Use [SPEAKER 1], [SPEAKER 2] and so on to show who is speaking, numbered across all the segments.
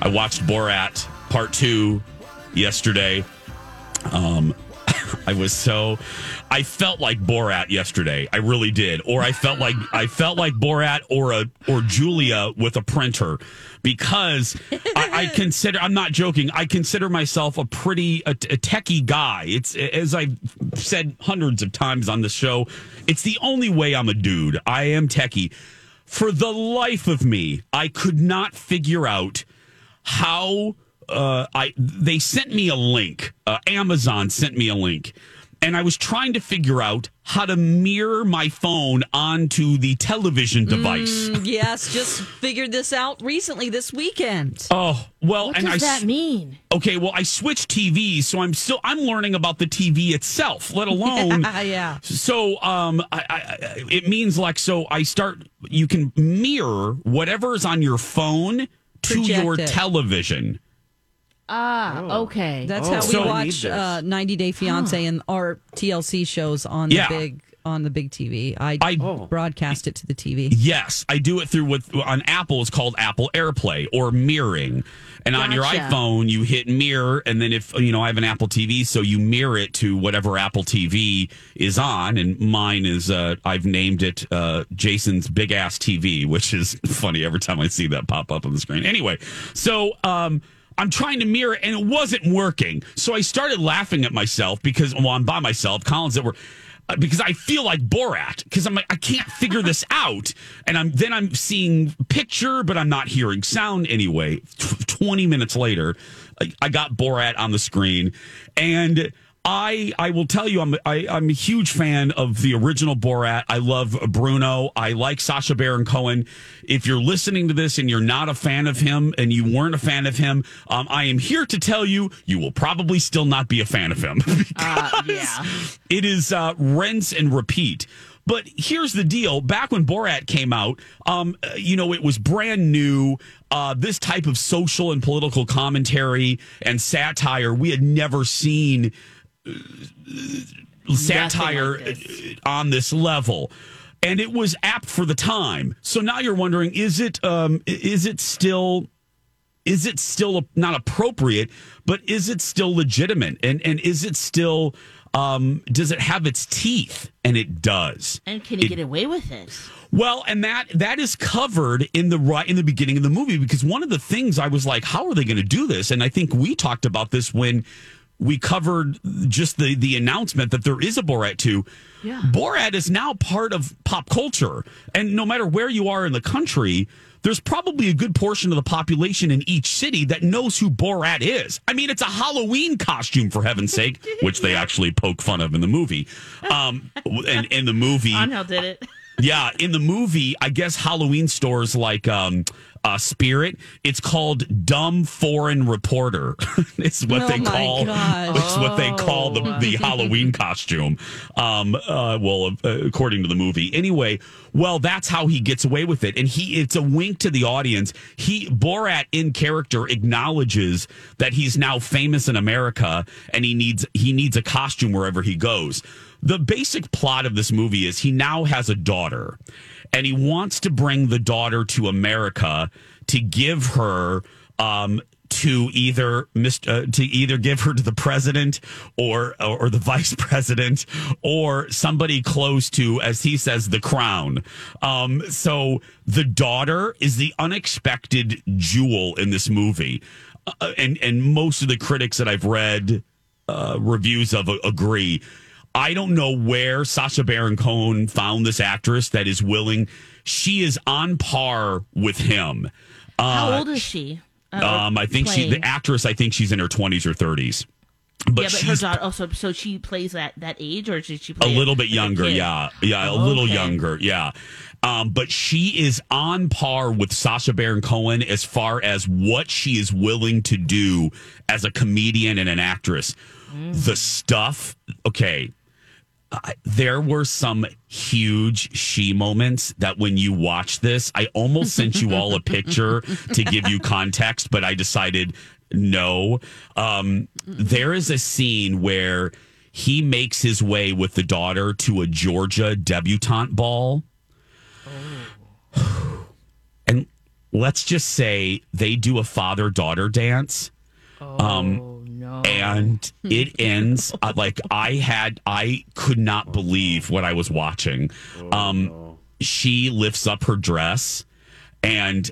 [SPEAKER 1] I watched Borat Part Two yesterday. Um, I was so I felt like Borat yesterday. I really did. Or I felt like I felt like Borat or a or Julia with a printer because I, I consider I'm not joking. I consider myself a pretty a, a techie guy. It's as I've said hundreds of times on the show. It's the only way I'm a dude. I am techie. For the life of me, I could not figure out how uh, I they sent me a link. Uh, Amazon sent me a link, and I was trying to figure out how to mirror my phone onto the television device.
[SPEAKER 2] Mm, yes, just figured this out recently this weekend.
[SPEAKER 1] Oh well,
[SPEAKER 3] What
[SPEAKER 1] and
[SPEAKER 3] does
[SPEAKER 1] I
[SPEAKER 3] that mean?
[SPEAKER 1] Okay, well, I switched TVs, so I'm still I'm learning about the TV itself, let alone.
[SPEAKER 2] yeah.
[SPEAKER 1] So, um, I, I, I- it means like so. I start. You can mirror whatever is on your phone to your
[SPEAKER 2] it.
[SPEAKER 1] television.
[SPEAKER 3] Ah, okay.
[SPEAKER 2] That's
[SPEAKER 4] Oh,
[SPEAKER 2] how we
[SPEAKER 1] so-
[SPEAKER 2] watch uh, 90 Day Fiance and our TLC shows on
[SPEAKER 1] Yeah.
[SPEAKER 2] the big on the big TV. I,
[SPEAKER 1] I-
[SPEAKER 2] broadcast it to the TV.
[SPEAKER 1] Yes, I do it through with on Apple. It's called Apple AirPlay or mirroring. And on your iPhone, you hit mirror, and then if you know, I have an Apple TV, so you mirror it to whatever Apple TV is on. And mine is, uh, I've named it uh, Jason's Big Ass TV, which is funny every time I see that pop up on the screen. Anyway, so um, I'm trying to mirror, and it wasn't working. So I started laughing at myself because, well, I'm by myself. Collins that were uh, Uh, because I feel like Borat because I'm like I can't figure this out, and I'm then I'm seeing picture, but I'm not hearing sound anyway. Tw- Twenty minutes later, I, I got Borat on the screen, and. I I will tell you I'm I, I'm a huge fan of the original Borat. I love Bruno. I like Sacha Baron Cohen. If you're listening to this and you're not a fan of him and you weren't a fan of him, um, I am here to tell you you will probably still not be a fan of him because
[SPEAKER 3] yeah.
[SPEAKER 1] it is uh, rinse and repeat. But here's the deal: back when Borat came out, um, uh, you know, it was brand new. Uh, this type of social and political commentary and satire we had never seen uh, satire
[SPEAKER 3] like this.
[SPEAKER 1] uh, on this level. And it was apt for the time. So now you're wondering: is it um, is it still is it still not appropriate, but is it still legitimate? And and is it still um, does it have its teeth? And it does.
[SPEAKER 3] And can he
[SPEAKER 1] It-
[SPEAKER 3] get away with it?
[SPEAKER 1] Well, and that that is covered in the right in the beginning of the movie because one of the things I was like, how are they going to do this? And I think we talked about this when we covered just the the announcement that there is a Borat 2.
[SPEAKER 3] Yeah.
[SPEAKER 1] Borat is now part of pop culture. And no matter where you are in the country, there's probably a good portion of the population in each city that knows who Borat is. I mean, it's a Halloween costume for heaven's sake, which they actually poke fun of in the movie. Um, and in the movie,
[SPEAKER 3] Angel did it.
[SPEAKER 1] Yeah, in the movie, I guess Halloween stores like um uh Spirit, it's called Dumb Foreign Reporter. it's what
[SPEAKER 2] Oh
[SPEAKER 1] they call
[SPEAKER 2] gosh.
[SPEAKER 1] it's what they call the, the Halloween costume. Um uh well uh, according to the movie. Anyway, well that's how he gets away with it and he it's a wink to the audience. He Borat in character acknowledges that he's now famous in America and he needs he needs a costume wherever he goes. The basic plot of this movie is he now has a daughter and he wants to bring the daughter to America to give her um, to either uh, to either give her to the president or or the vice president or somebody close to, as he says, the crown. Um, so the daughter is the unexpected jewel in this movie, uh, and and most of the critics that I've read uh, reviews of agree. I don't know where Sacha Baron Cohen found this actress that is willing. She is on par with him.
[SPEAKER 3] How old is she? Uh,
[SPEAKER 1] Um, I think she, the actress, I think she's in her 20s or 30s. But,
[SPEAKER 3] yeah, but her daughter also. So she plays that that age, or did she
[SPEAKER 1] a little bit younger. Yeah. Yeah. A
[SPEAKER 3] Oh,
[SPEAKER 1] little
[SPEAKER 3] okay.
[SPEAKER 1] younger. Yeah. Um, but she is on par with Sacha Baron Cohen as far as what she is willing to do as a comedian and an actress.
[SPEAKER 3] Mm.
[SPEAKER 1] The stuff, okay. There were some huge she moments that when you watch this, I almost sent you all a picture to give you context, but I decided no. Um, there is a scene where he makes his way with the daughter to a Georgia debutante ball. And let's just say they do a father daughter dance
[SPEAKER 3] Oh no!
[SPEAKER 1] and it ends uh, like I had I could not believe what I was watching. Um, she lifts up her dress, and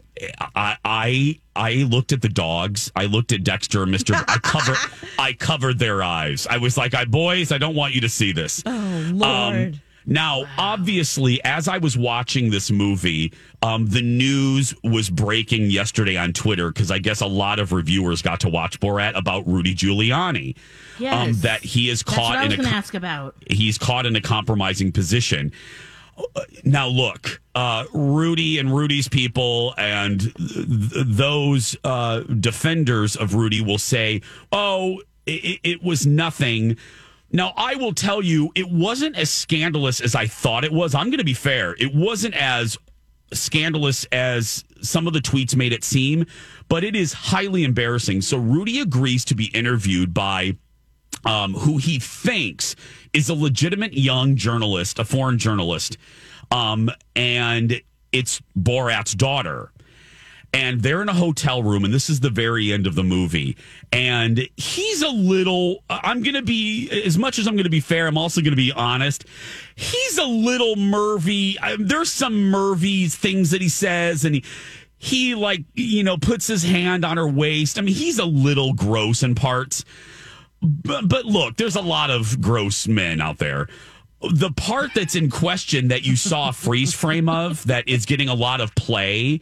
[SPEAKER 1] I I I looked at the dogs. I looked at Dexter and Mister. I cover I covered their eyes. I was like, "I boys, I don't want you to see this."
[SPEAKER 2] Oh Lord.
[SPEAKER 1] Um, now, obviously, as I was watching this movie, um, the news was breaking yesterday on Twitter because I guess a lot of reviewers got to watch Borat about Rudy Giuliani.
[SPEAKER 3] Yes.
[SPEAKER 1] Um, that he is
[SPEAKER 3] That's what
[SPEAKER 1] caught
[SPEAKER 3] I
[SPEAKER 1] in
[SPEAKER 3] was
[SPEAKER 1] a
[SPEAKER 3] going to
[SPEAKER 1] co-
[SPEAKER 3] ask about.
[SPEAKER 1] he's caught in a compromising position. Now, look, uh, Rudy and Rudy's people and th- those uh, defenders of Rudy will say, oh, it, it was nothing. Now, I will tell you, it wasn't as scandalous as I thought it was. I'm going to be fair. It wasn't as scandalous as some of the tweets made it seem, but it is highly embarrassing. So, Rudy agrees to be interviewed by um, who he thinks is a legitimate young journalist, a foreign journalist, um, and it's Borat's daughter. And they're in a hotel room, and this is the very end of the movie. And he's a little, I'm to be, as much as I'm to be fair, I'm also to be honest. He's a little Murvy. I- There's some Murvy things that he says, and he, he like, you know, puts his hand on her waist. I mean, he's a little gross in parts. But, but look, there's a lot of gross men out there. The part that's in question that you saw a freeze frame of that is getting a lot of play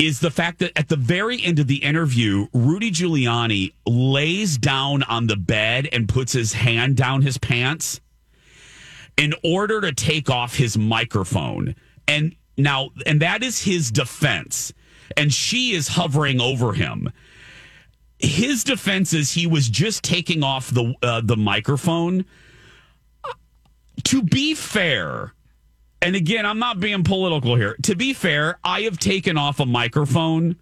[SPEAKER 1] is the fact that at the very end of the interview, Rudy Giuliani lays down on the bed and puts his hand down his pants in order to take off his microphone. And now, and that is his defense. And she is hovering over him his defense is he was just taking off the uh, the microphone. To be fair, and again, I'm not being political here. To be fair, I have taken off a microphone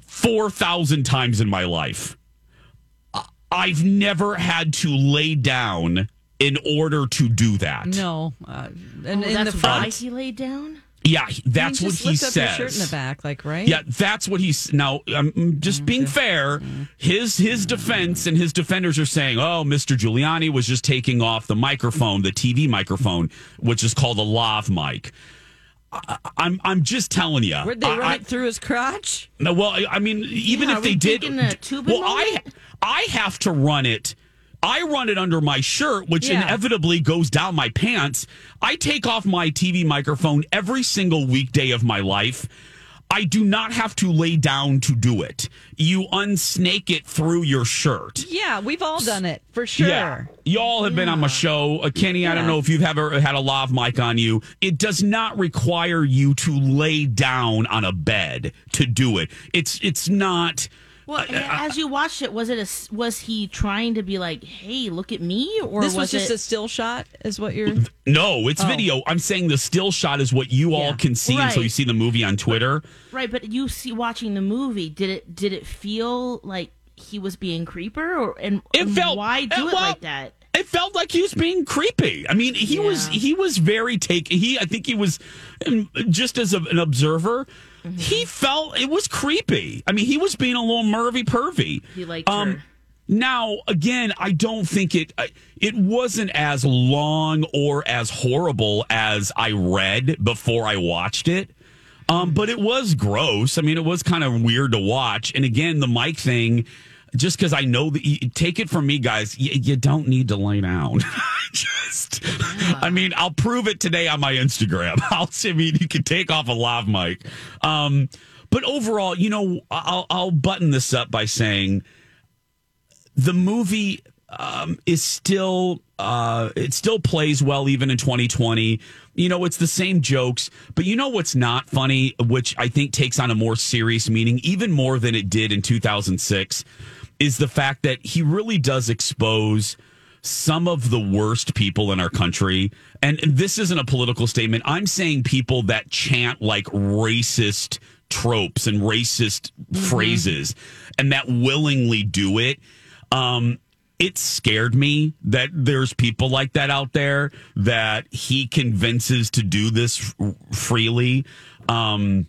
[SPEAKER 1] four thousand times in my life. I- I've never had to lay down in order to do that.
[SPEAKER 2] no. Uh, and
[SPEAKER 3] Oh,
[SPEAKER 2] in the
[SPEAKER 3] that's why he laid down.
[SPEAKER 1] Yeah, that's
[SPEAKER 2] you
[SPEAKER 1] what he says.
[SPEAKER 2] Shirt in the back, like right?
[SPEAKER 1] Yeah, that's what he's now. Um, just being fair, his his defense and his defenders are saying, "Oh, Mr. Giuliani was just taking off the microphone, the TV microphone, which is called a lav mic." I, I'm I'm just telling you.
[SPEAKER 2] Where'd they run
[SPEAKER 1] I,
[SPEAKER 2] it through his crotch?
[SPEAKER 1] no, well, I- mean, even
[SPEAKER 3] Yeah,
[SPEAKER 1] if they did,
[SPEAKER 3] thinking a Tubin
[SPEAKER 1] well, I? I have to run it. I run it under my shirt, which
[SPEAKER 2] Yeah.
[SPEAKER 1] inevitably goes down my pants. I take off my TV microphone every single weekday of my life. I do not have to lay down to do it. You unsnake it through your shirt.
[SPEAKER 2] Yeah, we've all done it for sure.
[SPEAKER 1] Yeah. Y'all have been on my show. Uh, Kenny, I don't know if you've ever had a lav mic on you. It does not require you to lay down on a bed to do it. It's it's not
[SPEAKER 3] Well, as you watched it, was it a s was he trying to be like, "Hey, look at me," or
[SPEAKER 2] This was,
[SPEAKER 3] was,
[SPEAKER 2] just
[SPEAKER 3] it?
[SPEAKER 2] a still shot, is what you're.
[SPEAKER 1] No, it's oh. video. I'm saying the still shot is what you all can see until you see the movie on Twitter.
[SPEAKER 3] right, but you see watching the movie, did it did it feel like he was being creeper, or and,
[SPEAKER 1] It
[SPEAKER 3] and
[SPEAKER 1] felt-
[SPEAKER 3] why do it
[SPEAKER 1] well,
[SPEAKER 3] like that?
[SPEAKER 1] It felt like he was being creepy. I mean, he was he was very take. He I think he was just as a, an observer.
[SPEAKER 3] Mm-hmm.
[SPEAKER 1] He felt it was creepy. I mean, he was being a little mervy pervy.
[SPEAKER 3] He liked
[SPEAKER 1] Um,
[SPEAKER 3] her.
[SPEAKER 1] Now, again, I don't think it it wasn't as long or as horrible as I read before I watched it. Um, but it was gross. I mean, it was kind of weird to watch. And again, the mic thing, just because I know that you take it from me, guys, you, you don't need to lay down. just, I mean, I'll prove it today on my Instagram. I'll, I mean, you can take off a lav mic. Um, but overall, you know, I'll, I'll button this up by saying the movie um, is still uh, it still plays well even in 2020. You know, it's the same jokes, but you know what's not funny, which I think takes on a more serious meaning, even more than it did in 2006, is the fact that he really does expose some of the worst people in our country. And this isn't a political statement. I'm saying people that chant like racist tropes and racist phrases and that willingly do it. Um, it scared me that there's people like that out there that he convinces to do this f- freely. Um,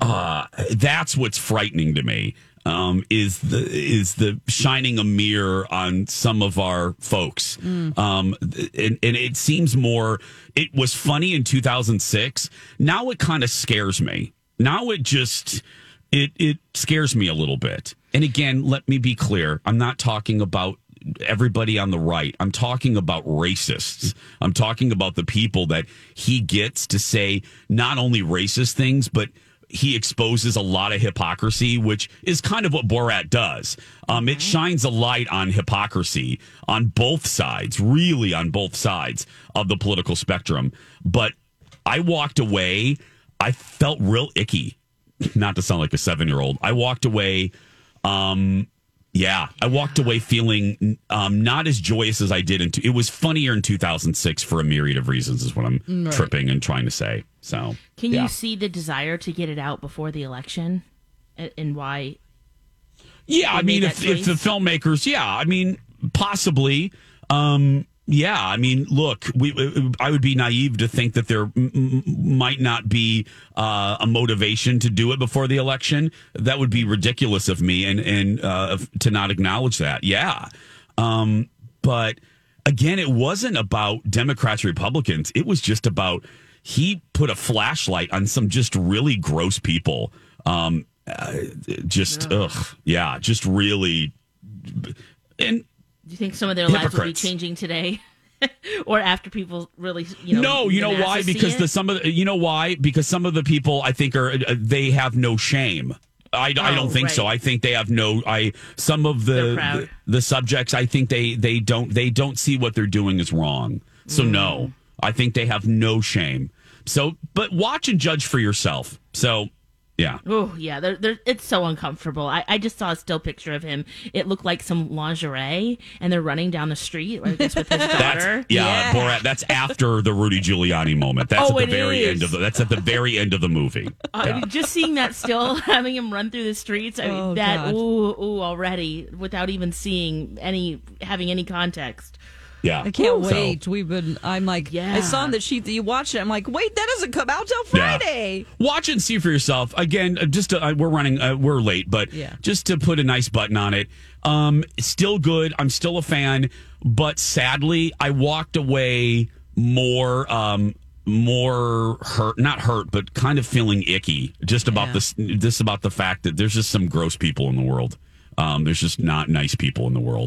[SPEAKER 1] uh, that's what's frightening to me. Um, is the is the shining a mirror on some of our folks, um, and, and it seems more. It was funny in 2006. Now it kind of scares me. Now it just it it scares me a little bit. And again, let me be clear. I'm not talking about everybody on the right. I'm talking about racists. I'm talking about the people that he gets to say not only racist things, but he exposes a lot of hypocrisy, which is kind of what Borat does. Um, it shines a light on hypocrisy on both sides, really on both sides of the political spectrum. But I walked away, I felt real icky. Not to sound like a seven year old. I walked away um, yeah, I walked away feeling um, not as joyous as I did. In t- it was funnier in 2006 for a myriad of reasons, is what I'm tripping and trying to say. So,
[SPEAKER 3] Can
[SPEAKER 1] yeah.
[SPEAKER 3] you see the desire to get it out before the election, and, and why?
[SPEAKER 1] Yeah, I mean, if, if the filmmakers, yeah, I mean, possibly. Um, yeah, I mean, look, we, I would be naive to think that there m- might not be uh, a motivation to do it before the election. That would be ridiculous of me, and and uh, to not acknowledge that. Yeah, um, but again, it wasn't about Democrats, Republicans. It was just about he put a flashlight on some just really gross people. Um, uh, just ugh, yeah, just really. And
[SPEAKER 3] Do you think some of their lives will be changing today, or after people really, you know?
[SPEAKER 1] no, you know why? Because the some of the, you know why? Because some of the people I think are uh, they have no shame. I, I
[SPEAKER 3] Oh,
[SPEAKER 1] don't think so. I think they have no. I some of the, the the subjects. I think they they don't they don't see what they're doing is wrong. So
[SPEAKER 3] Mm.
[SPEAKER 1] no, I think they have no shame. So, but watch and judge for yourself. So, yeah.
[SPEAKER 3] Oh yeah, they're, they're, it's so uncomfortable. I, I just saw a still picture of him. It looked like some lingerie, and they're running down the street, I guess, with his daughter.
[SPEAKER 1] That's yeah, Borat. That's after the Rudy Giuliani moment. That's
[SPEAKER 3] Oh,
[SPEAKER 1] at the
[SPEAKER 3] it
[SPEAKER 1] very
[SPEAKER 3] is.
[SPEAKER 1] end of the. That's at the very end of the movie.
[SPEAKER 3] Uh, I mean, just seeing that still, having him run through the streets, I mean,
[SPEAKER 2] Oh,
[SPEAKER 3] that
[SPEAKER 2] God.
[SPEAKER 3] ooh ooh already without even seeing any having any context.
[SPEAKER 1] Yeah,
[SPEAKER 2] I can't
[SPEAKER 1] So-
[SPEAKER 2] wait. We've been. I'm like,
[SPEAKER 3] Yeah.
[SPEAKER 2] I saw on the sheet that you watched it. I'm like, wait, that doesn't come out till
[SPEAKER 1] Yeah.
[SPEAKER 2] Friday.
[SPEAKER 1] Watch and see for yourself. Again, uh, just to, uh, we're running, uh, we're late, but
[SPEAKER 2] Yeah.
[SPEAKER 1] just to put a nice button on it. Um, still good. I'm still a fan, but sadly, I walked away more, um, more hurt, not hurt, but kind of feeling icky just about
[SPEAKER 2] Yeah.
[SPEAKER 1] this, just about the fact that there's just some gross people in the world. Um, there's just not nice people in the world.